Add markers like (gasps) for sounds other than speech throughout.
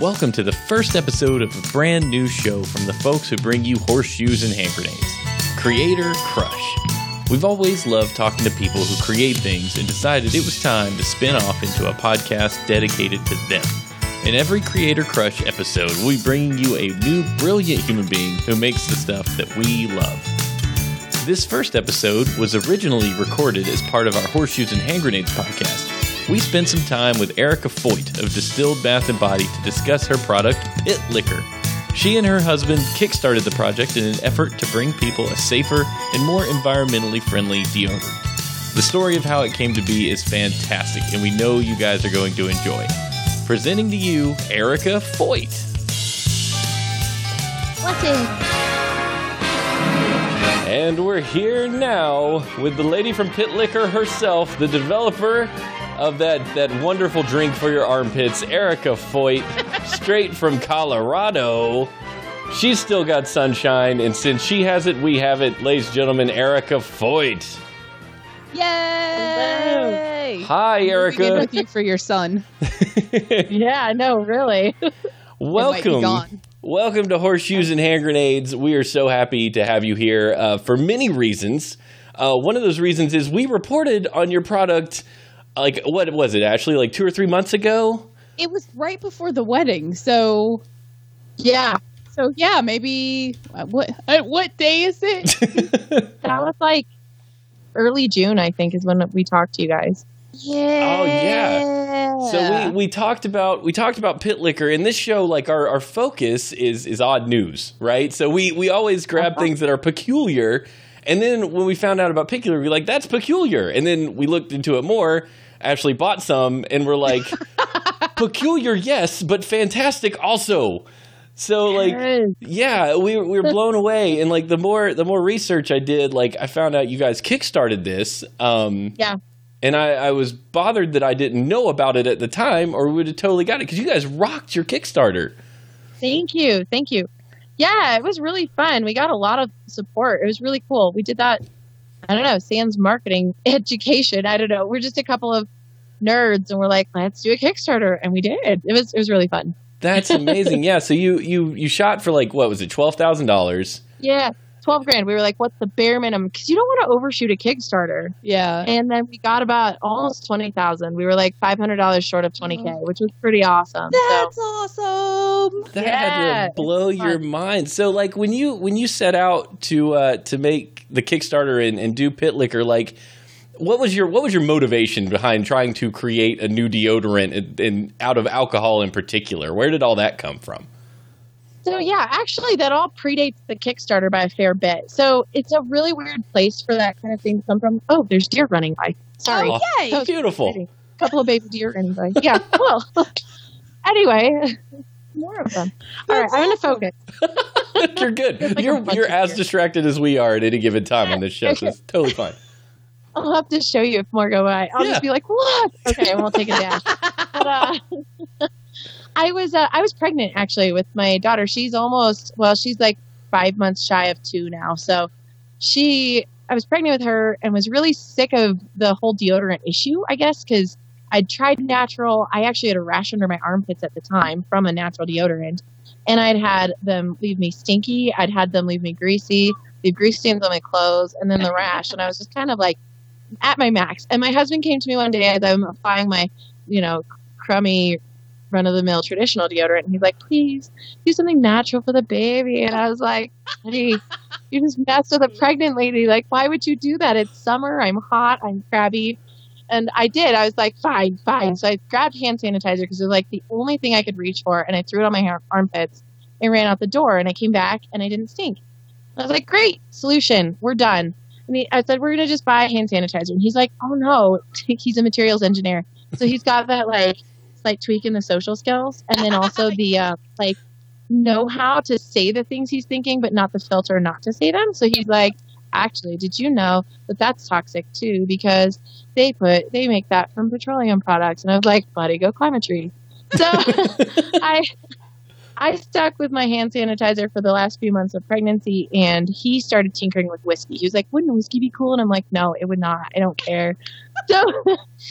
Welcome to the first episode of a brand new show from the folks who bring you horseshoes and hand grenades Creator Crush. We've always loved talking to people who create things and decided it was time to spin off into a podcast dedicated to them. In every Creator Crush episode, we'll be bringing you a new brilliant human being who makes the stuff that we love. This first episode was originally recorded as part of our Horseshoes and Hand Grenades podcast. We spent some time with Erica Foyt of Distilled Bath and Body to discuss her product, Pit Liquor. She and her husband kickstarted the project in an effort to bring people a safer and more environmentally friendly deodorant. The story of how it came to be is fantastic, and we know you guys are going to enjoy. Presenting to you, Erica Foyt. What's it? And we're here now with the lady from Pit Liquor herself, the developer of that, that wonderful drink for your armpits, Erica Foyt, straight from Colorado. She's still got sunshine, and since she has it, we have it. Ladies and gentlemen, Erica Foyt. Yay! Hi, Moving in Erica. with you for your son. (laughs) Yeah, no, really. Welcome. Welcome to Horseshoes and Hand Grenades. We are so happy to have you here uh, for many reasons. Uh, one of those reasons is we reported on your product, like, what was it, actually like two or three months ago? It was right before the wedding, so Yeah, so yeah, maybe uh, what uh, what day is it? (laughs) that was like early June, I think, is when we talked to you guys. Yeah. Oh, yeah. So we, we talked about we talked about pit liquor in this show. Like our, our focus is is odd news, right? So we we always grab things that are peculiar, and then when we found out about pit liquor, we're like, that's peculiar. And then we looked into it more. Actually bought some, and we're like, (laughs) peculiar, yes, but fantastic also. So like, yeah, we we were blown away, and like the more the more research I did, like I found out you guys kickstarted this. Um, Yeah. and I, I was bothered that I didn't know about it at the time, or we would have totally got it because you guys rocked your Kickstarter. Thank you. Thank you. Yeah, it was really fun. We got a lot of support. It was really cool. We did that, I don't know, Sans marketing (laughs) education. I don't know. We're just a couple of nerds and we're like, let's do a Kickstarter. And we did. It was it was really fun. That's (laughs) amazing. yeah. So you you you shot for like what was it, twelve thousand dollars? Yeah. 12 grand. We were like, what's the bare minimum? Because you don't want to overshoot a Kickstarter. yeah, And then we got about almost 20,000. We were like $500 short of 20K, which was pretty awesome. that's so, awesome. That Yeah, had to blow your mind. So like when you when you set out to uh, to make the Kickstarter and, and do pit liquor, like what was your what was your motivation behind trying to create a new deodorant and, and out of alcohol in particular? Where did all that come from? so, yeah, actually, that all predates the Kickstarter by a fair bit. So it's a really weird place for that kind of thing to come from. Oh, there's deer running by. Sorry. Oh, yay! That Beautiful. A couple of baby deer running by. Yeah, cool. (laughs) anyway, more of them. All right, I'm going to focus. (laughs) you're good. (laughs) like you're you're as distracted as we are at any given time on this show, so it's totally fine. I'll have to show you if more go by. I'll Yeah. just be like, "What?" Okay, and we'll take it down. (laughs) but, uh, (laughs) I was uh, I was pregnant actually with my daughter. She's almost well, she's like five months shy of two now. So she, I was pregnant with her and was really sick of the whole deodorant issue. I guess because I'd tried natural. I actually had a rash under my armpits at the time from a natural deodorant, and I'd had them leave me stinky. I'd had them leave me greasy, leave grease stains on my clothes, and then the rash. And I was just kind of like at my max. And my husband came to me one day as I'm applying my, you know, crummy run of the mill traditional deodorant. And he's like, please do something natural for the baby. And I was like, honey, you just messed with a pregnant lady. Like, why would you do that? It's summer. I'm hot. I'm crabby. And I did. I was like, fine, fine. So I grabbed hand sanitizer because it was like the only thing I could reach for. And I threw it on my armpits and ran out the door. And I came back and I didn't stink. I was like, great solution. We're done. He, I said, we're going to just buy hand sanitizer. And he's like, oh no, (laughs) he's a materials engineer. So he's got that like slight tweak in the social skills. And then also the uh, like know how to say the things he's thinking, but not the filter not to say them. So he's like, actually, did you know that that's toxic too? Because they put, they make that from petroleum products. And I was like, buddy, go climb a tree. So (laughs) I, I stuck with my hand sanitizer for the last few months of pregnancy, and he started tinkering with whiskey. He was like, "Wouldn't whiskey be cool?" And I'm like, "No, it would not. I don't care." So,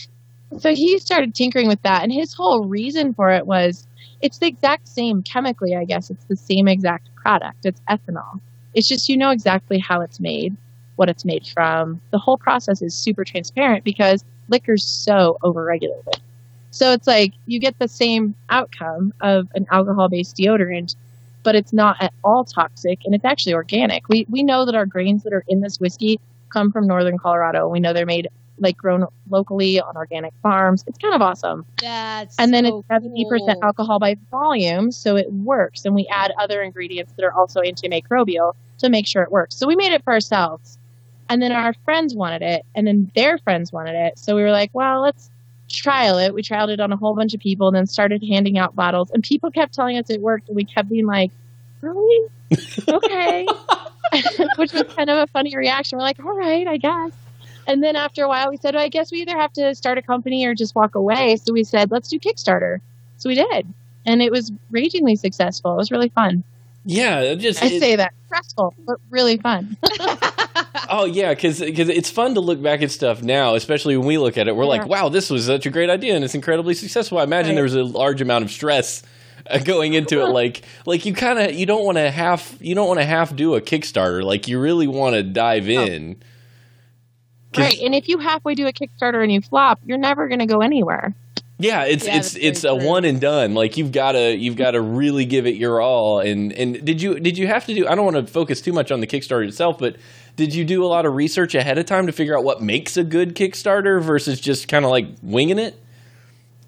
(laughs) so he started tinkering with that, and his whole reason for it was it's the exact same chemically, I guess. It's the same exact product. It's ethanol. It's just you know exactly how it's made, what it's made from. The whole process is super transparent because liquor's so overregulated. So it's like you get the same outcome of an alcohol based deodorant, but it's not at all toxic and it's actually organic. We we know that our grains that are in this whiskey come from northern Colorado. We know they're made like grown locally on organic farms. It's kind of awesome. That's And then so it's seventy percent cool. alcohol by volume, so it works. And we add other ingredients that are also antimicrobial to make sure it works. So we made it for ourselves. And then our friends wanted it, and then their friends wanted it. So we were like, well, let's trial it. We trialed it on a whole bunch of people, and then started handing out bottles. And people kept telling us it worked, and we kept being like, really? Okay. (laughs) (laughs) Which was kind of a funny reaction. We're like, all right, I guess. And then after a while, we said, well, I guess we either have to start a company or just walk away. So we said, let's do Kickstarter. So we did. And it was ragingly successful. It was really fun. Yeah, just I say that stressful, but really fun. (laughs) (laughs) Oh yeah, because it's fun to look back at stuff now, especially when we look at it. We're like, wow, this was such a great idea and it's incredibly successful. I imagine Right. there was a large amount of stress uh, going into it. Like, like you kind of you don't want to half you don't want to half do a Kickstarter. Like you really want to dive in. 'Cause- right. And if you halfway do a Kickstarter and you flop, you're never going to go anywhere. Yeah, it's Yeah, it's that's very it's a one and done. Like you've got to you've got to really give it your all. And and did you did you have to do? I don't want to focus too much on the Kickstarter itself, but did you do a lot of research ahead of time to figure out what makes a good Kickstarter versus just kind of like winging it?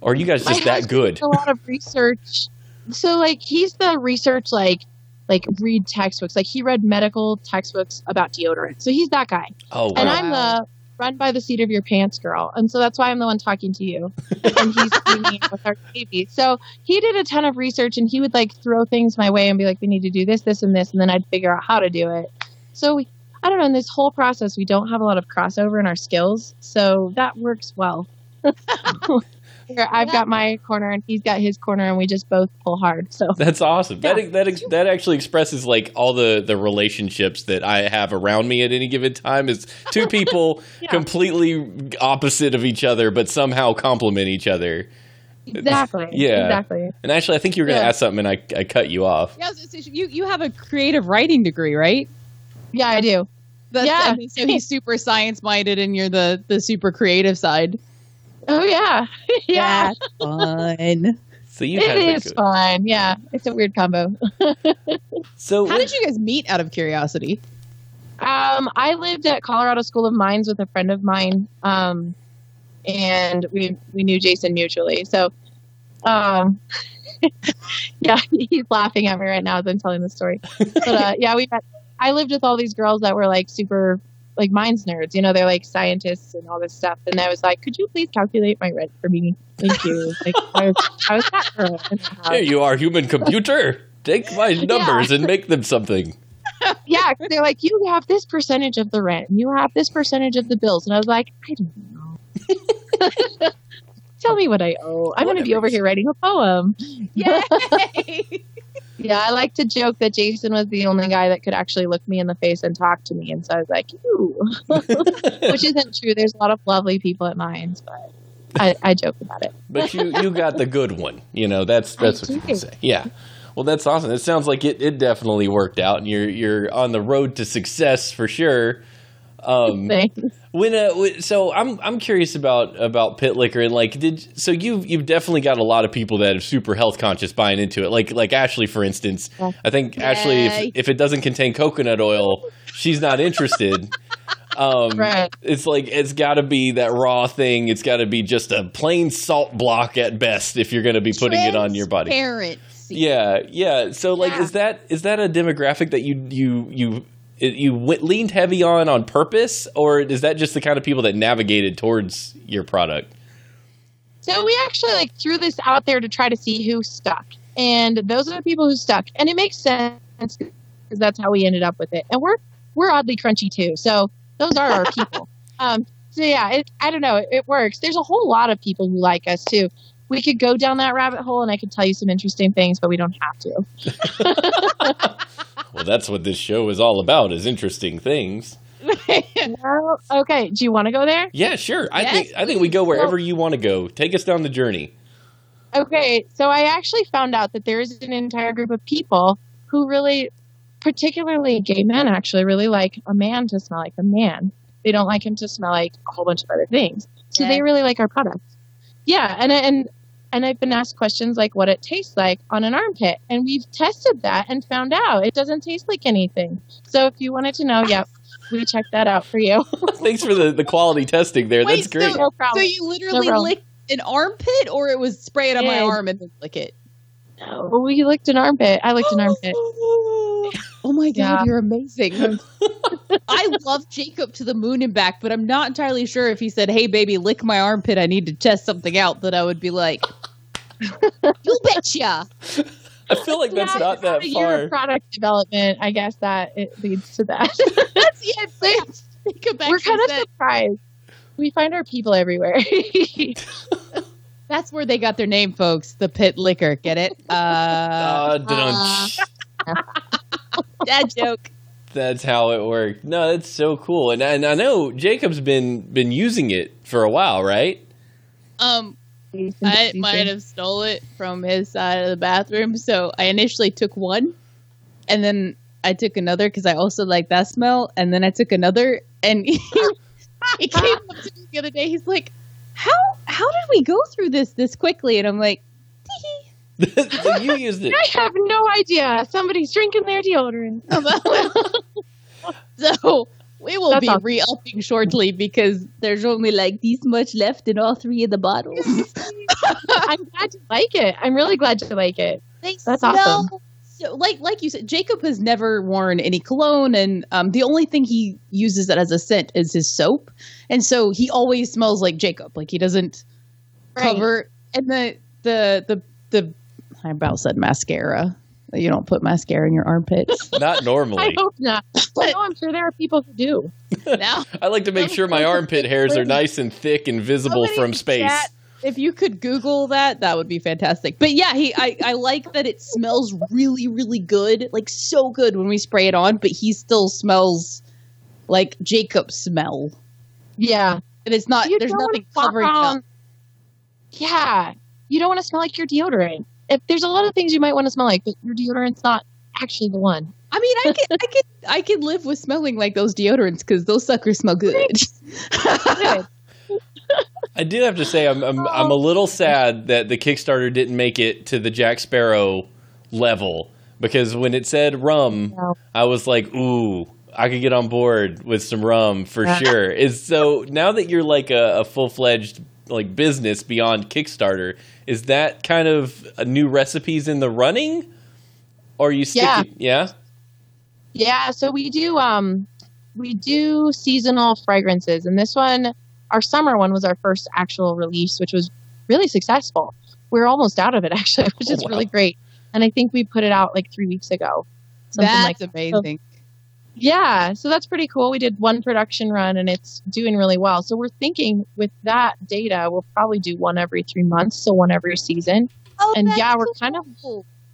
Or are you guys just that good? A lot of research. So like he's the research like like read textbooks. Like he read medical textbooks about deodorant. So he's that guy. Oh, And. I'm the run by the seat of your pants girl. And so that's why I'm the one talking to you. and he's (laughs) with our baby. So he did a ton of research and he would like throw things my way and be like, we need to do this, this, and this. And then I'd figure out how to do it. So we, I don't know, in this whole process, we don't have a lot of crossover in our skills. So that works well. (laughs) Where I've got my corner and he's got his corner and we just both pull hard. So That's awesome. Yeah. That that that actually expresses like all the the relationships that I have around me at any given time is two (laughs) people Yeah. completely opposite of each other but somehow complement each other. exactly. (laughs) Yeah. Exactly. And actually, I think you were going to Yeah. ask something, and I I cut you off. Yeah, I was you you have a creative writing degree, right? Yeah, I do. That's, Yeah. and so he's super science minded, and you're the the super creative side. Oh, yeah. (laughs) yeah. That's fun. So you had It the is good- fun. Yeah. It's a weird combo. (laughs) So How did you guys meet? Out of curiosity. Um, I lived at Colorado School of Mines with a friend of mine, um, and we we knew Jason mutually. So, um, (laughs) yeah, he's laughing at me right now as I'm telling the story. But uh, yeah, we met. I lived with all these girls that were like super like minds nerds. You know, they're like scientists and all this stuff. And I was like, "Could you please calculate my rent for me? Thank you." Like, I was, I was that girl. in. Here you are, human computer. Take my (laughs) numbers and make them something. (laughs) yeah, 'cause they're like, you have this percentage of the rent, and you have this percentage of the bills, and I was like, I don't know. (laughs) Tell me what I owe. I'm going to be over here writing a poem. Yay! Yeah, I like to joke that Jason was the only guy that could actually look me in the face and talk to me, and so I was like, "Ew," (laughs) which isn't true. There's a lot of lovely people at mines, but I, I joke about it. But you you got the good one. You know that's I that's what you can say. Yeah. Well, that's awesome. It sounds like it, it definitely worked out, and you're you're on the road to success for sure. Um, (laughs) when uh, so I'm I'm curious about about pit liquor and like did so you've you've definitely got a lot of people that are super health conscious buying into it like like Ashley for instance. I think Ashley if, if it doesn't contain coconut oil she's not interested um Right. it's like it's got to be that raw thing it's got to be just a plain salt block at best if you're going to be putting it on your body Transparency. yeah, yeah. So, like, Yeah. is that is that a demographic that you you you you went, leaned heavy on on purpose, or is that just the kind of people that navigated towards your product? So we actually like threw this out there to try to see who stuck, and those are the people who stuck, and it makes sense because that's how we ended up with it. And we're we're oddly crunchy too, so those are our people. (laughs) Um, so yeah, it, I don't know, it, it works. There's a whole lot of people who like us too. We could go down that rabbit hole, and I could tell you some interesting things, but we don't have to. (laughs) (laughs) Well, that's what this show is all about: is interesting things. Well, okay, do you want to go there? Yeah, sure. I Yes, think I think we go please. wherever you want to go. Take us down the journey. Okay, so I actually found out that there is an entire group of people who really, particularly gay men, actually really like a man to smell like a man. They don't like him to smell like a whole bunch of other things. So Yeah. they really like our product. Yeah, and and and I've been asked questions like what it tastes like on an armpit, and we've tested that and found out it doesn't taste like anything. So if you wanted to know, yep, we checked that out for you. (laughs) Thanks for the, the quality testing there. Wait, That's great. so- no So you literally problem. licked an armpit, or it was spray it on my arm and then lick it? No, we licked an armpit. I licked an armpit. (laughs) Oh my god, Yeah. you're amazing. (laughs) I love Jacob to the moon and back, but I'm not entirely sure if he said, "Hey baby, lick my armpit. I need to test something out." That I would be like, "You betcha." I feel like that's Yeah, not that a year far. of product development. I guess that it leads to that. (laughs) (laughs) That's yeah. it's- Jacob We're kind of said- surprised. We find our people everywhere. (laughs) That's where they got their name, folks. The pit liquor. Get it? Uh, Uh, dun-dun. dad joke. That's how it worked. No, that's so cool. And, and I know Jacob's been been using it for a while, right? Um, I might have stole it from his side of the bathroom. So I initially took one, and then I took another because I also like that smell. And then I took another, and (laughs) he, he came up to me the other day. He's like, "How how did we go through this this quickly?" And I'm like, so (laughs) you used it. I have no idea. Somebody's drinking their deodorant. (laughs) so we will That's be awesome. re-upping shortly because there's only like this much left in all three of the bottles. (laughs) I'm glad you like it. I'm really glad you like it. They That's awesome. So, like like you said, Jacob has never worn any cologne, and um, the only thing he uses that as a scent is his soap, and so he always smells like Jacob. Like he doesn't cover. And the the the the I about said mascara. You don't put mascara in your armpits. (laughs) Not normally. I hope not. But no, I'm sure there are people who do. (laughs) now, I like to make sure my armpit hairs are nice and thick and visible Somebody from space. chat, if you could Google that, that would be fantastic. But yeah, he I, I like that it smells really, really good. Like so good when we spray it on, but he still smells like Jacob smell. Yeah. And it's not You there's nothing covering it up. Yeah. You don't want to smell like your deodorant. If there's a lot of things you might want to smell like, but your deodorant's not actually the one. I mean, I can I can I can live with smelling like those deodorants because those suckers smell good. Good. (laughs) I do have to say, I'm I'm, I'm a little sad that the Kickstarter didn't make it to the Jack Sparrow level because when it said rum, No. I was like, ooh, I could get on board with some rum for sure. Is so now that you're like a, a full fledged like business beyond Kickstarter, is that kind of a new recipes in the running? Or are you sticking? Yeah. Yeah, so we do um we do seasonal fragrances and this one our summer one was our first actual release which was really successful. We're almost out of it (laughs) actually, which Oh, is wow. really great. And I think we put it out like 3 weeks ago. Something That's like amazing. Yeah, so that's pretty cool. We did one production run and it's doing really well. So we're thinking with that data, we'll probably do one every 3 months, so one every season. Oh, and yeah, we're so kind of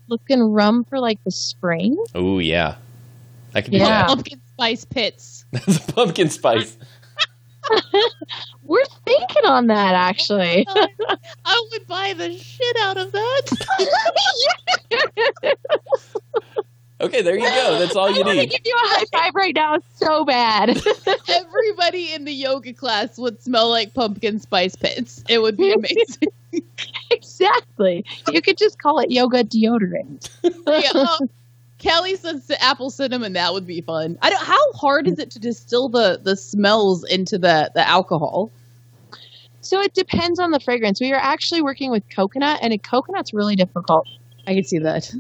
looking rum for like the spring. Oh yeah. I can do Yeah. that. pumpkin spice pits. (laughs) That's a pumpkin spice. (laughs) We're thinking on that actually. (laughs) I would buy the shit out of that. Okay, there you go. That's all I you want to need. give you a high five right now so bad. (laughs) Everybody in the yoga class would smell like pumpkin spice pits. It would be (laughs) amazing. exactly. You could just call it yoga deodorant. yeah, uh, Kelly says the apple cinnamon. That would be fun. I don't. How hard is it to distill the the smells into the the alcohol? So it depends on the fragrance. We are actually working with coconut, and a coconut's really difficult. I can see that.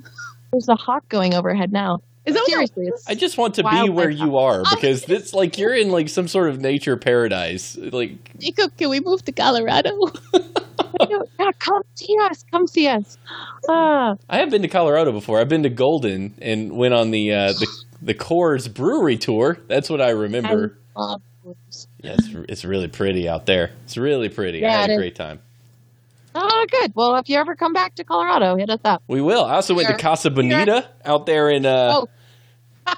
There's a hawk going overhead now. Is that Seriously, it's I just want to be where you are because it's like you're in like some sort of nature paradise. Like (laughs) Jacob, can we move to Colorado? (laughs) yeah, come see us. Come see us. Ah, I have been to Colorado before. I've been to Golden and went on the uh, the the Coors Brewery tour. That's what I remember. I love. Yeah, it's, it's really pretty out there. It's really pretty. I had a great time. Oh, good. Well, if you ever come back to Colorado, hit us up. We will. I also went to Casa Bonita out there in. Uh, Oh. (laughs)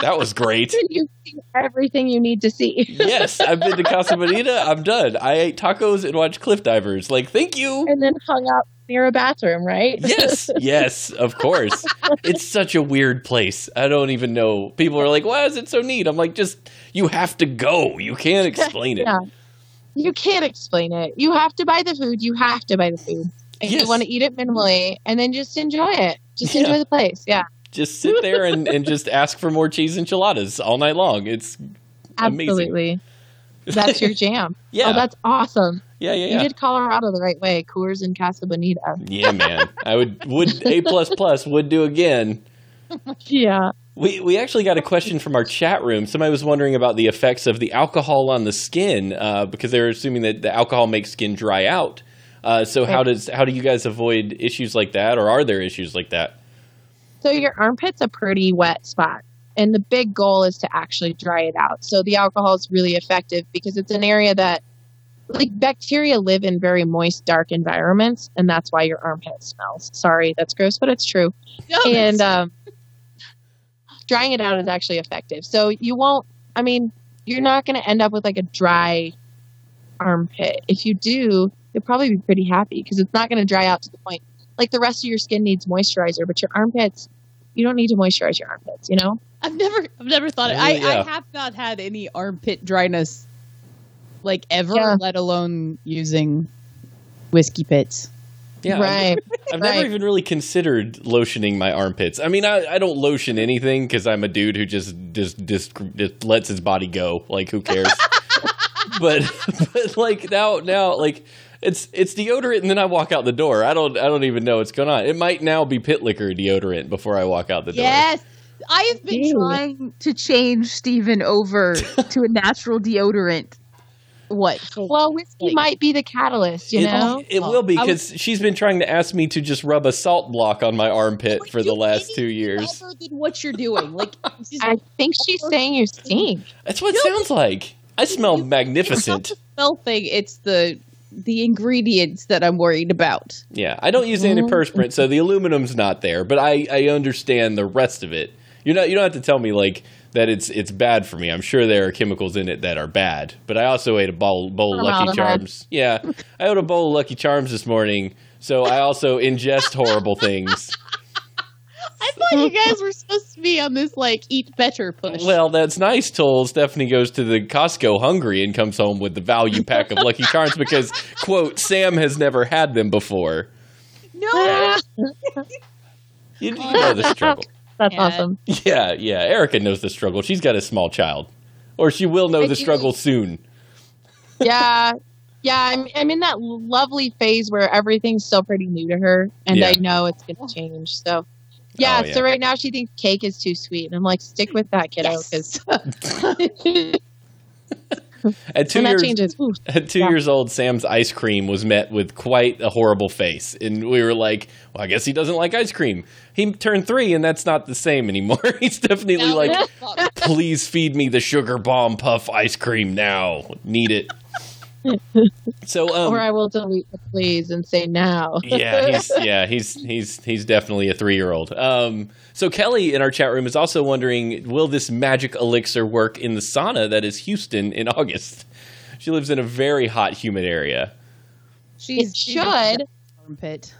that was great. (laughs) You see everything you need to see. (laughs) yes, I've been to Casa Bonita. I'm done. I ate tacos and watched cliff divers. Like, thank you. and then hung up near a bathroom, right? yes, yes, of course. it's such a weird place. I don't even know. People are like, "Why is it so neat?" I'm like, "Just you have to go. You can't explain it." yeah. You can't explain it. You have to buy the food. You have to buy the food. And Yes. you want to eat it minimally and then just enjoy it. Just Yeah. enjoy the place. Yeah. Just sit there and, and just ask for more cheese enchiladas all night long. It's Amazing. Absolutely. That's your jam. (laughs) yeah, Oh, that's awesome. yeah, yeah, You yeah. did Colorado the right way. Coors and Casa Bonita. Yeah, man. I would would A plus plus would do again. (laughs) Yeah. We we actually got a question from our chat room. Somebody was wondering about the effects of the alcohol on the skin uh, because they were assuming that the alcohol makes skin dry out. Uh, so how does how do you guys avoid issues like that, or are there issues like that? So your armpit's a pretty wet spot. And the big goal is to actually dry it out. So the alcohol is really effective because it's an area that like bacteria live in very moist, dark environments, and that's why your armpit smells. Sorry, that's gross, but it's true. No, and that's- um, drying it out is actually effective. So you won't. I mean, you're not going to end up with like a dry armpit. If you do, you'll probably be pretty happy because it's not going to dry out to the point like the rest of your skin needs moisturizer, but your armpits, you don't need to moisturize your armpits. You know? I've never, I've never thought it. I, yeah. I have not had any armpit dryness, like ever, Yeah. let alone using whiskey pits. Yeah, I've- right. (laughs) I've never even really considered lotioning my armpits. I mean, I, I don't lotion anything because I'm a dude who just just, just just lets his body go. Like, who cares? (laughs) but (laughs) but like now now like it's it's deodorant and then I walk out the door. I don't I don't even know what's going on. It might now be pit liquor deodorant before I walk out the door. Yes. I have been Ew. trying to change Steven over to a natural deodorant. What? Well, whiskey Like- might be the catalyst. You it, know? it will be because she's been trying to ask me to just rub a salt block on my armpit But for the last two years. Other what you're doing, like (laughs) I think she's saying you stink. That's what it sounds like. I smell magnificent. It's smell thing. It's the the ingredients that I'm worried about. Yeah, I don't use Mm-hmm. antiperspirant, so the aluminum's not there. But I, I understand the rest of it. You're not you don't have to tell me like that it's it's bad for me. I'm sure there are chemicals in it that are bad. But I also ate a bowl bowl of Lucky. Charms. Yeah, I ate a bowl of Lucky Charms this morning, so I also ingest horrible things. I thought you guys were supposed to be on this like eat better push. Well, that's nice till Stephanie goes to the Costco hungry and comes home with the value pack of Lucky Charms because quote Sam has never had them before. no, You, you know the struggle. That's Yeah. awesome. (laughs) Yeah, yeah. Erica knows the struggle. She's got a small child, or she will know I the do. struggle soon. yeah (laughs) yeah I'm, I'm in that lovely phase where everything's still pretty new to her and Yeah. i know it's going to change so yeah, Oh, yeah. so right now she thinks cake is too sweet and i'm like stick with that kiddo Yes. (laughs) (laughs) At two years, (laughs) at two Yeah. years old, Sam's ice cream was met with quite a horrible face, and we were like, "Well, I guess he doesn't like ice cream." He turned three, and that's not the same anymore. (laughs) He's definitely Now like, "Please feed me the sugar bomb puff ice cream now. Need it." So, um, or i will delete the please and say now yeah, he's (laughs) yeah, he's he's he's definitely a three year old. Um, so Kelly in our chat room is also wondering, will this magic elixir work in the sauna that is Houston in August? She lives in a very hot, humid area. She it should armpit.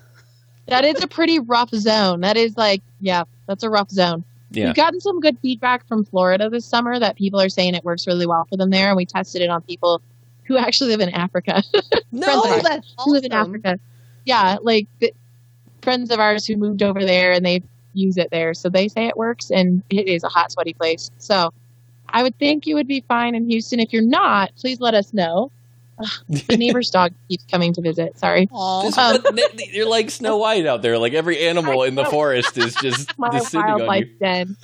that is a pretty rough zone that is like yeah that's a rough zone Yeah, We've gotten some good feedback from Florida this summer that people are saying it works really well for them there, and we tested it on people who actually live in Africa. (laughs) no, friends of ours that's who live in. Africa. Yeah, like the, friends of ours who moved over there and they use it there, so they say it works, and it is a hot, sweaty place. So I would think you would be fine in Houston. If you're not, please let us know. Ugh, the neighbor's dog keeps coming to visit. Sorry. Aw. Just- Um, but you're like Snow White out there. Like every animal in the (laughs) forest is just, My just sitting on wildlife you. den.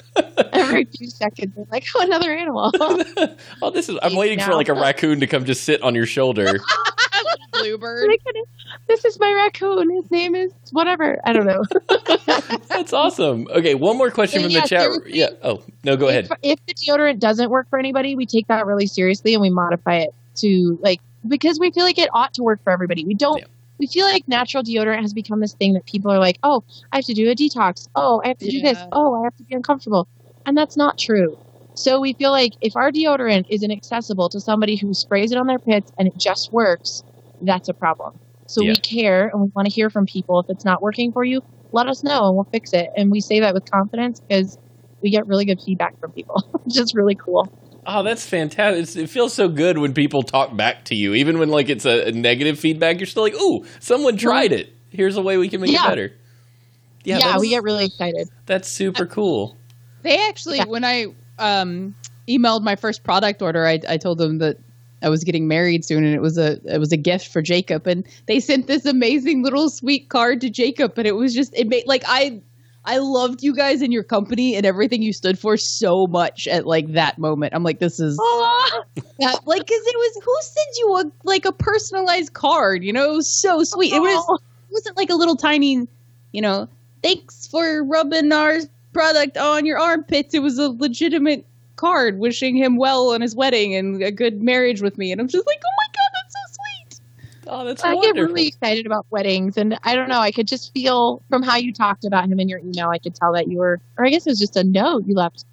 Every few seconds, they're like, oh, another animal. (laughs) oh, this is. I'm Eat waiting for like a raccoon to come just sit on your shoulder. (laughs) Bluebird. This is my raccoon. His name is whatever. I don't know. That's awesome. Okay, one more question So, from yeah, the chat. Yeah. Oh no, go ahead. If, if the deodorant doesn't work for anybody, we take that really seriously and we modify it to like because we feel like it ought to work for everybody. We don't. Yeah. We feel like natural deodorant has become this thing that people are like, oh, I have to do a detox. Oh, I have to do this. Oh, I have to be uncomfortable, and that's not true. So we feel like if our deodorant isn't accessible to somebody who sprays it on their pits and it just works, that's a problem. So yeah. we care and we want to hear from people. If it's not working for you, let us know and we'll fix it. And we say that with confidence because we get really good feedback from people, (laughs) which is really cool. Oh, that's fantastic! It's, it feels so good when people talk back to you, even when like it's a, a negative feedback. You're still like, "Ooh, someone tried it. Here's a way we can make yeah. it better." Yeah, yeah we get really excited. That's super cool. They actually, yeah. when I um, emailed my first product order, I, I told them that I was getting married soon, and it was a it was a gift for Jacob, and they sent this amazing little sweet card to Jacob, and it was just it made like I I loved you guys and your company and everything you stood for so much at like that moment. I'm like, this is (laughs) that, like, cause it was who sends you a like a personalized card? You know, it was so sweet. It was it wasn't like a little tiny, you know, thanks for rubbing our product on your armpits. It was a legitimate card wishing him well on his wedding and a good marriage with me. And I'm just like, oh Oh, that's I wonderful. get really excited about weddings, and I don't know. I could just feel from how you talked about him in your email. I could tell that you were, or I guess it was just a note you left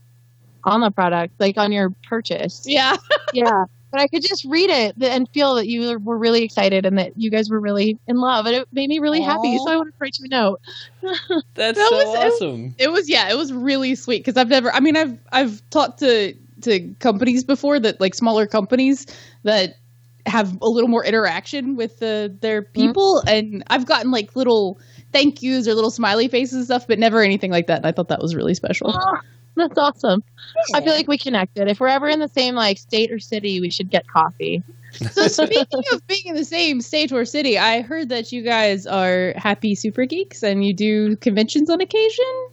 on the product, like on your purchase. Yeah, (laughs) yeah. But I could just read it and feel that you were really excited and that you guys were really in love, and it made me really Aww. happy. So I wanted to write you a note. (laughs) That's that so was, awesome. It, it was yeah, it was really sweet because I've never. I mean, I've I've talked to to companies before that like smaller companies that have a little more interaction with the, their people. Mm-hmm. And I've gotten like little thank yous or little smiley faces and stuff, but never anything like that. And I thought that was really special. Oh, that's awesome. Yeah. I feel like we connected. If we're ever in the same like state or city, we should get coffee. So speaking of being in the same state or city, I heard that you guys are happy super geeks and you do conventions on occasion.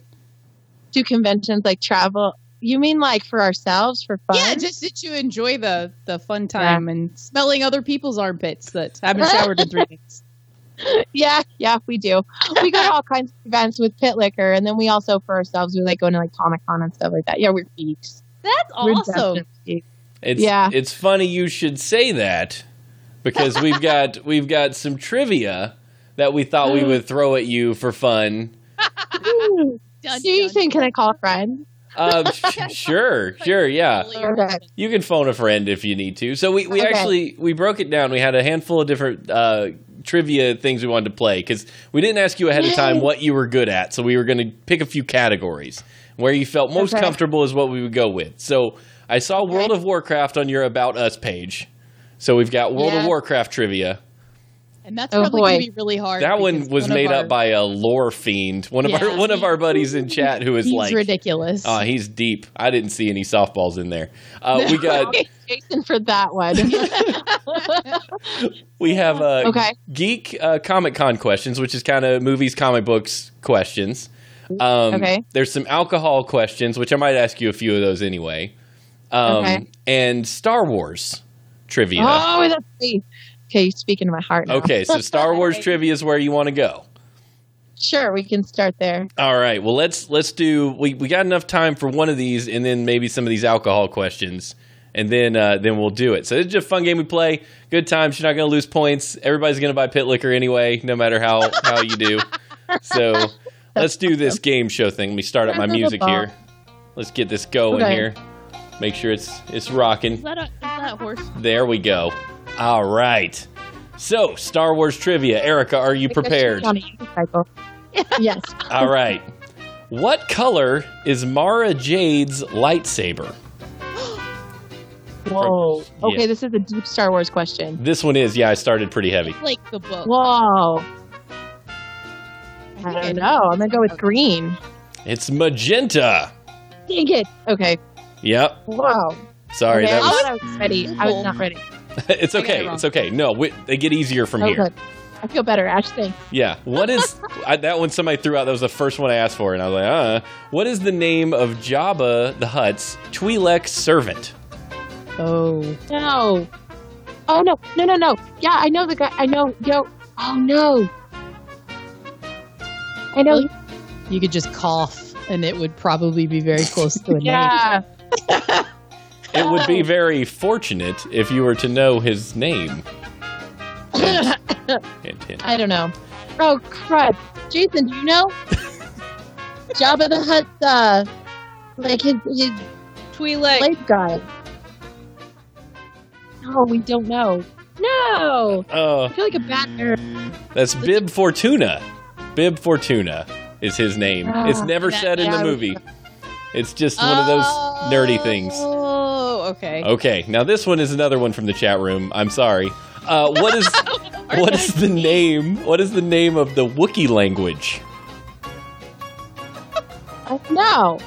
Do conventions like travel you mean like for ourselves for fun? Yeah, just that you enjoy the the fun time yeah. and smelling other people's armpits that haven't showered in three days. (laughs) Yeah, yeah, we do. We go to all kinds of events with pit liquor, and then we also for ourselves we like going to like Comic Con and stuff like that. Yeah, we're geeks. That's awesome. It's yeah. It's funny you should say that because we've got (laughs) we've got some trivia that we thought we (gasps) would throw at you for fun. Dun, Do you think can I call a friend? (laughs) Uh, sure, sure, yeah. You can phone a friend if you need to. So we, we okay. actually we broke it down. We had a handful of different uh, trivia things we wanted to play because we didn't ask you ahead of time what you were good at. So we were going to pick a few categories where you felt most okay. comfortable is what we would go with. So I saw okay. World of Warcraft on your About Us page. So we've got World yeah. of Warcraft trivia. And that's oh probably going to be really hard. That one was one made our, up by a lore fiend. One of yeah, our one of our buddies in chat who is like ridiculous. Oh, he's deep. I didn't see any softballs in there. Uh, we (laughs) got Jason for that one. (laughs) we have uh, okay. geek uh, Comic Con questions, which is kind of movies, comic books questions. Um, okay. There's some alcohol questions, which I might ask you a few of those anyway. Um, okay. And Star Wars trivia. Oh, that's me. Okay, speaking to my heart. Now. Okay, so Star (laughs) Wars trivia is where you want to go. Sure, we can start there. All right. Well, let's let's do. We, we got enough time for one of these, and then maybe some of these alcohol questions, and then uh, then we'll do it. So it's just a fun game we play. Good times. You're not going to lose points. Everybody's going to buy pit liquor anyway, no matter how (laughs) how you do. So let's do this game show thing. Let me start up my music here. Let's get this going okay. here. Make sure it's it's rocking. Is that, a, is that horse? There we go. All right. So, Star Wars trivia. Erica, are you prepared? (laughs) yes. All right. What color is Mara Jade's lightsaber? Whoa. From, okay, this is a deep Star Wars question. This one is, yeah, I started pretty heavy. like the book. Whoa. I don't know. I'm going to go with green. It's magenta. Dang it. Okay. Yep. Wow. Sorry. Okay, that was... I was ready. I was not ready. (laughs) it's okay. It it's okay. No, we, they get easier from oh, here. Good. I feel better, Ash. Thanks. Yeah. What is (laughs) I, that one? Somebody threw out. That was the first one I asked for, and I was like, uh. What is the name of Jabba the Hutt's Twi'lek servant? Oh no! Oh no! No no no! Yeah, I know the guy. I know. Yo. Oh no! I know. You could just cough, and it would probably be very close to a (laughs) yeah. name. It would be very fortunate if you were to know his name. hint, hint, hint. I don't know. Oh crud! Jason, do you know? (laughs) Jabba the Hutt, uh, like his his Twi'lek slave guy. No, we don't know. No. Oh, I feel like a bad nerd. that's Bib Fortuna. Bib Fortuna is his name. Ah, it's never that- said in yeah, the I was- movie. It's just one of those nerdy things. Okay. Okay, now this one is another one from the chat room. I'm sorry. Uh, what is (laughs) what is the name? What is the name of the Wookiee language? No.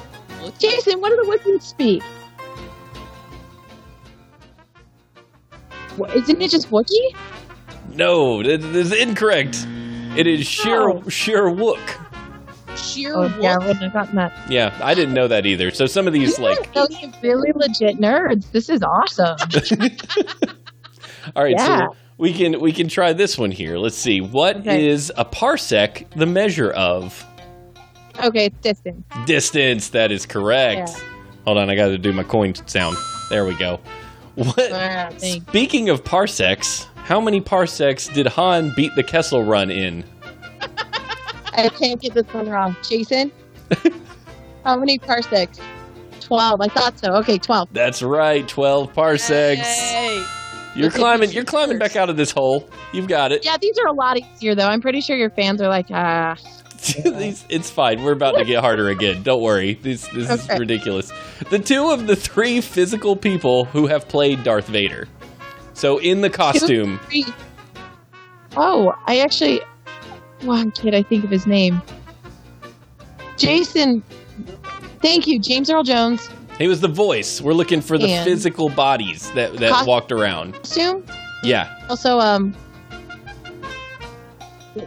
Jason, what do the Wookiees speak? What, isn't it just Wookiee? No, that is incorrect. It is Shir Oh. Shyriiwook. Sheer Oh, yeah, I wolf. wouldn't have gotten that. Yeah, I didn't know that either. So some of these You like guys are really legit nerds. This is awesome. (laughs) All right, Yeah. so we can we can try this one here. Let's see. What is Okay. a parsec the measure of? okay, it's distant. Distance. That is correct. Yeah. Hold on, I got to do my coin sound. There we go. What? Thanks. Speaking of parsecs, how many parsecs did Han beat the Kessel Run in? I can't get this one wrong. Jason? (laughs) How many parsecs? 12. I thought so. Okay, 12. That's right, twelve parsecs. Hey. You're Look climbing. you You're climbing first. back out of this hole. You've got it. Yeah, these are a lot easier, though. I'm pretty sure your fans are like, ah. (laughs) These- it's fine. We're about to get harder again. Don't worry. This this is ridiculous. The two of the three physical people who have played Darth Vader. So in the costume, Three. Oh, I actually. Why can't I think of his name? Jason. Thank you, James Earl Jones. he was the voice. We're looking for the And- physical bodies that that Cos- walked around. Costume. Yeah. Also, um,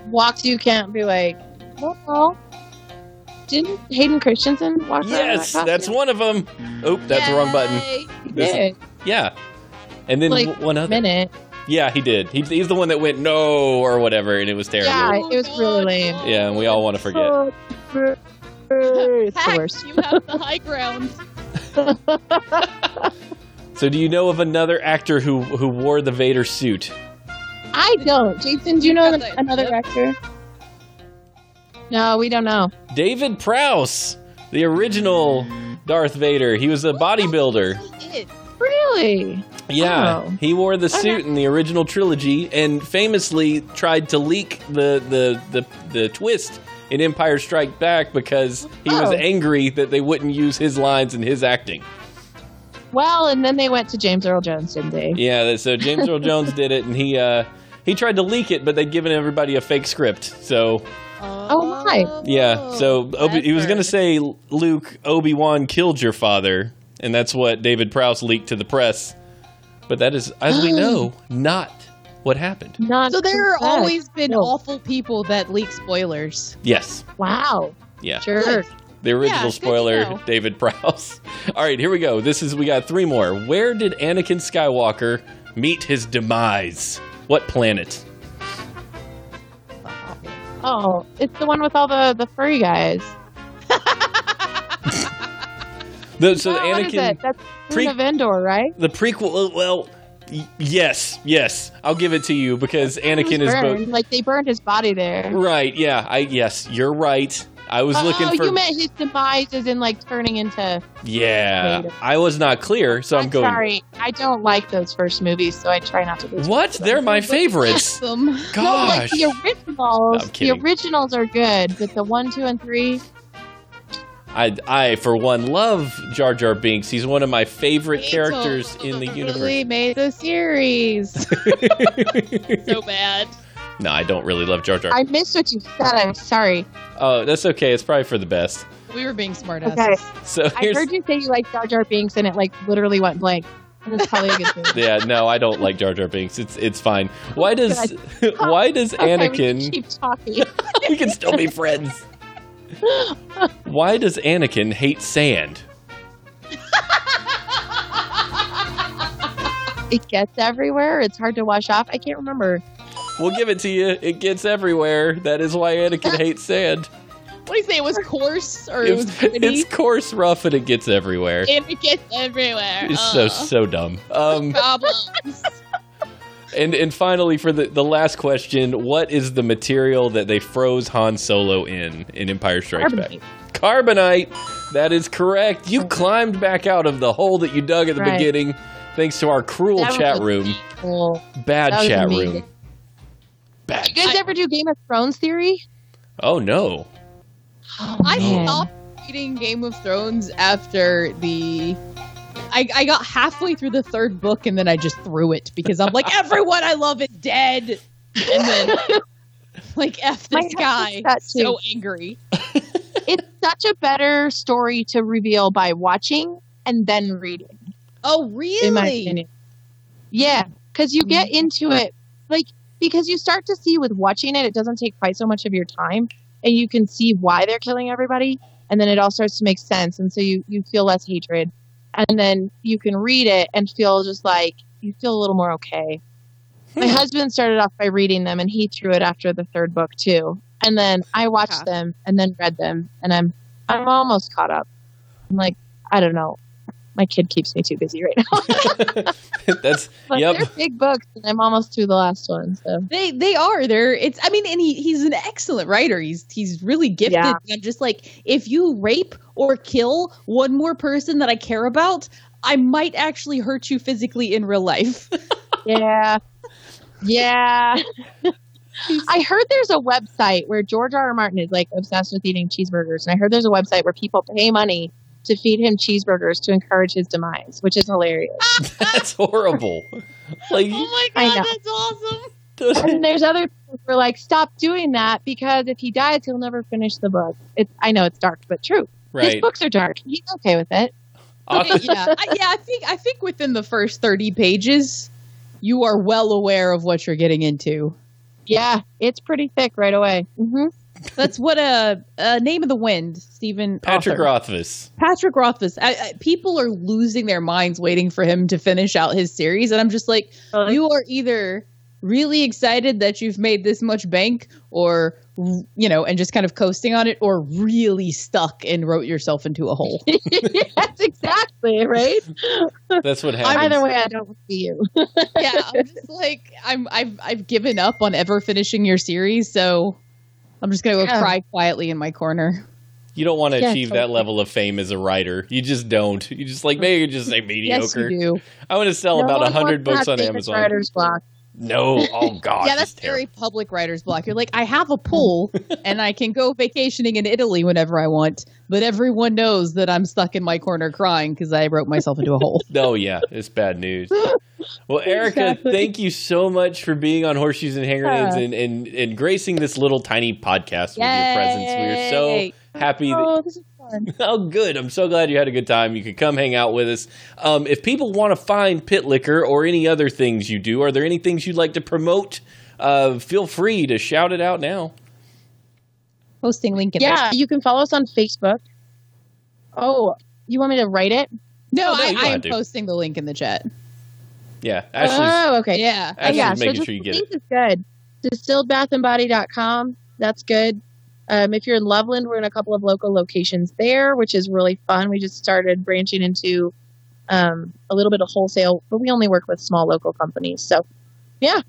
walks you can't be like, oh, didn't Hayden Christensen walk? around in Yes, that that's costume? one of them. Oop, that's the wrong button. Yay. He This- did. Yeah. And then Like, w- one other. minute. Yeah, he did. He, he's the one that went no or whatever, and it was terrible. Yeah, Yeah, it was really lame. Yeah, and we all want to forget. It's the worst. you have the high ground. (laughs) So, do you know of another actor who who wore the Vader suit? I don't. Jason, do you know another yep. actor? No, we don't know. David Prowse, the original Darth Vader. He was a bodybuilder. It. Really? Yeah, Oh. he wore the Okay. suit in the original trilogy, and famously tried to leak the the the, the twist in Empire Strike Back because he was Oh. angry that they wouldn't use his lines and his acting. Well, and then they went to James Earl Jones, didn't they? Yeah, so James Earl Jones did it, and he uh, he tried to leak it, but they'd given everybody a fake script. So Oh, my. yeah, so Obi- he was gonna say Luke Obi Wan killed your father, and that's what David Prowse leaked to the press. But that is, as we know, (gasps) not what happened. Not So there have always been No. awful people that leak spoilers. Yes, Wow. yeah. Sure. The original Yeah, spoiler. David Prowse. (laughs) All right, here we go. This is we got three more. Where did Anakin Skywalker meet his demise? What planet? Oh, it's the one with all the the furry guys. (laughs) The, so Oh, is Anakin, it? That's of Endor, right? the prequel. uh, Well, y- yes, yes, I'll give it to you because Anakin is burned. both. Like they burned his body there. Right? Yeah. I yes, you're right. I was looking oh, for. you meant his demise is in like turning into. yeah. I was not clear, so I'm, I'm going. sorry, I don't like those first movies, so I try not to. What? They're my favorites. Awesome. (laughs) No, like Gosh. the originals. The originals are good, but the one, two, and three. I, I, for one, love Jar Jar Binks. He's one of my favorite They characters in the universe. universe. made the series. (laughs) so bad. no, I don't really love Jar Jar. I missed what you said. I'm sorry. Oh, that's okay. It's probably for the best. We were being smart Okay, So I heard you say you like Jar Jar Binks, and it like literally went blank. That's probably a good thing. (laughs) Yeah, no, I don't like Jar Jar Binks. It's it's fine. Why does (laughs) why does Okay, we can Anakin? keep talking. we can still be friends. Why does Anakin hate sand? it gets everywhere. It's hard to wash off. I can't remember. We'll give it to you. It gets everywhere. That is why Anakin hates sand. What do you say? It was coarse or it was It's, coarse, rough, and it gets everywhere. and it gets everywhere. It's so so dumb. Um, problems. And and finally, for the the last question, what is the material that they froze Han Solo in in Empire Strikes Back? Carbonate. Carbonite. That is correct. You climbed back out of the hole that you dug at the Right. beginning thanks to our cruel That chat room. Cool. Bad chat amazing. room. Bad. Did you guys ever do Game of Thrones theory? Oh no. I stopped reading Game of Thrones after the. I, I got halfway through the third book and then I just threw it because I'm like, everyone I love is dead. And then, (laughs) like, F this guy. So angry. (laughs) it's such a better story to reveal by watching and then reading. Oh, in my really? opinion. Yeah, because you get mm-hmm. into it like because you start to see with watching it, it doesn't take quite so much of your time, and you can see why they're killing everybody, and then it all starts to make sense, and so you you feel less hatred, and then you can read it and feel just like you feel a little more okay. Hmm. My husband started off by reading them, and he threw it after the third book too, and then I watched Yeah. them and then read them, and I'm I'm almost caught up. I'm like I don't know. My kid keeps me too busy right now. (laughs) That's (laughs) But yep. they're big books, and I'm almost through the last one. So They they are. They're it's I mean, and he, he's an excellent writer. He's he's really gifted. Yeah. I'm just like, if you rape or kill one more person that I care about, I might actually hurt you physically in real life. (laughs) yeah, yeah. I heard there's a website where George R. R. Martin is like obsessed with eating cheeseburgers, and I heard there's a website where people pay money to feed him cheeseburgers to encourage his demise, which is hilarious. (laughs) That's horrible. Like oh my god, that's awesome. and there's other people who are like, stop doing that because if he dies, he'll never finish the book. It's I know it's dark, but true. His books are dark. He's okay with it. Okay, yeah, I, yeah. I think I think within the first thirty pages, you are well aware of what you're getting into. Yeah, it's pretty thick right away. hmm That's what a uh, uh, name of the wind, Stephen Patrick author. Rothfuss. Patrick Rothfuss. I, I, people are losing their minds waiting for him to finish out his series, and I'm just like, you are either really excited that you've made this much bank, or you know, and just kind of coasting on it, or really stuck and wrote yourself into a hole. (laughs) yes, exactly, right? That's what happens. Either way, I don't see you. yeah, I'm just like, I'm, I've, I've given up on ever finishing your series, so I'm just gonna go Yeah. cry quietly in my corner. You don't want to Yeah, achieve that level of fame as a writer. You just don't. You just like maybe you just say Yes, mediocre. you do. I want to sell No about a hundred books on Amazon. Writer's block. No, oh (laughs) god, yeah, that's very public writer's block. You're like, I have a pool (laughs) and I can go vacationing in Italy whenever I want, but everyone knows that I'm stuck in my corner crying because I wrote myself into a hole. (laughs) No, yeah, it's bad news. Well, Erica, Exactly. thank you so much for being on Horseshoes and Grenades Yeah. and, and, and gracing this little tiny podcast with your presence. We are so Yay. happy. That, Oh, this is fun. (laughs) oh, good. I'm so glad you had a good time. You could come hang out with us. Um, if people want to find Pit Liquor or any other things you do, are there any things you'd like to promote? Uh, feel free to shout it out now. Posting link in Yeah, you can follow us on Facebook. Oh, you want me to write it? No, Oh, no, I, I am posting the link in the chat. Yeah, Ashley's. oh, okay. Yeah. Ashley's yeah, making just- sure you get link it. is good. Distilledbathandbody.com. That's good. Um, if you're in Loveland, we're in a couple of local locations there, which is really fun. We just started branching into um, a little bit of wholesale, but we only work with small local companies. So, yeah,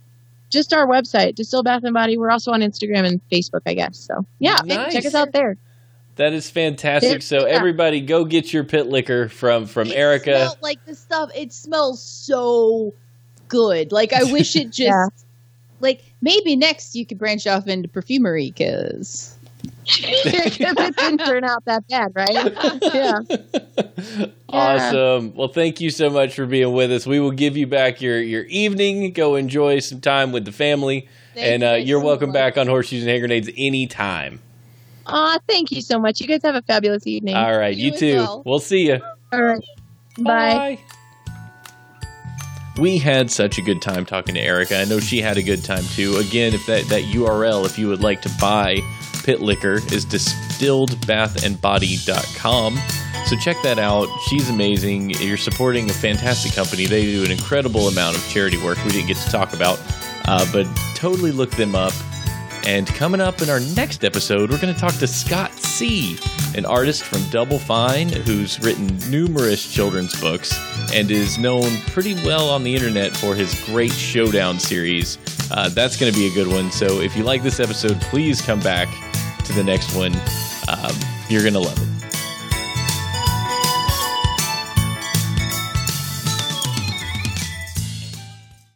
just our website, Distilled Bath and Body. We're also on Instagram and Facebook, I guess. So, yeah, Nice. check us out there. That is fantastic. So Yeah. everybody, go get your Pit Liquor from from It Erica. smelled like the stuff. It smells so good. Like I wish it (laughs) just Yeah. like maybe next you could branch off into perfumery because Because (laughs) it didn't turn out that bad, right? yeah. (laughs) Awesome. Well, thank you so much for being with us. We will give you back your your evening. Go enjoy some time with the family, Thank and you uh, guys you're so welcome much. back on Horseshoes and Hand Grenades anytime. Aw, thank you so much. You guys have a fabulous evening. All right, you, You too. well. We'll see you. All right. Bye. We had such a good time talking to Erica. I know she had a good time too. Again, if that, that URL, if you would like to buy pit liquor, is distilledbathandbody.com. So check that out. She's amazing. You're supporting a fantastic company. They do an incredible amount of charity work we didn't get to talk about, uh, but totally look them up. And coming up in our next episode, we're going to talk to Scott C., an artist from Double Fine who's written numerous children's books and is known pretty well on the internet for his great Showdown series. Uh, that's going to be a good one. So if you like this episode, please come back the next one. Um, you're going to love it.